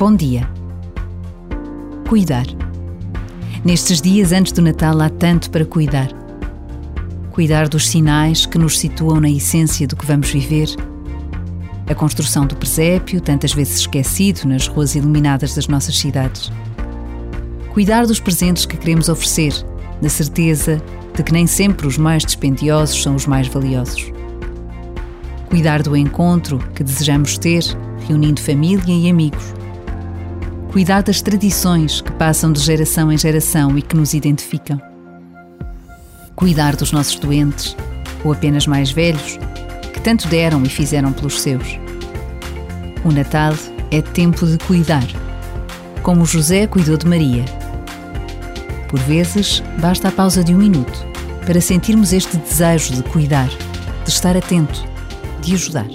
Bom dia. Cuidar. Nestes dias antes do Natal há tanto para cuidar. Cuidar dos sinais que nos situam na essência do que vamos viver. A construção do presépio, tantas vezes esquecido nas ruas iluminadas das nossas cidades. Cuidar dos presentes que queremos oferecer, na certeza de que nem sempre os mais dispendiosos são os mais valiosos. Cuidar do encontro que desejamos ter, reunindo família e amigos. Cuidar das tradições que passam de geração em geração e que nos identificam. Cuidar dos nossos doentes, ou apenas mais velhos, que tanto deram e fizeram pelos seus. O Natal é tempo de cuidar, como José cuidou de Maria. Por vezes, basta a pausa de um minuto para sentirmos este desejo de cuidar, de estar atento, de ajudar.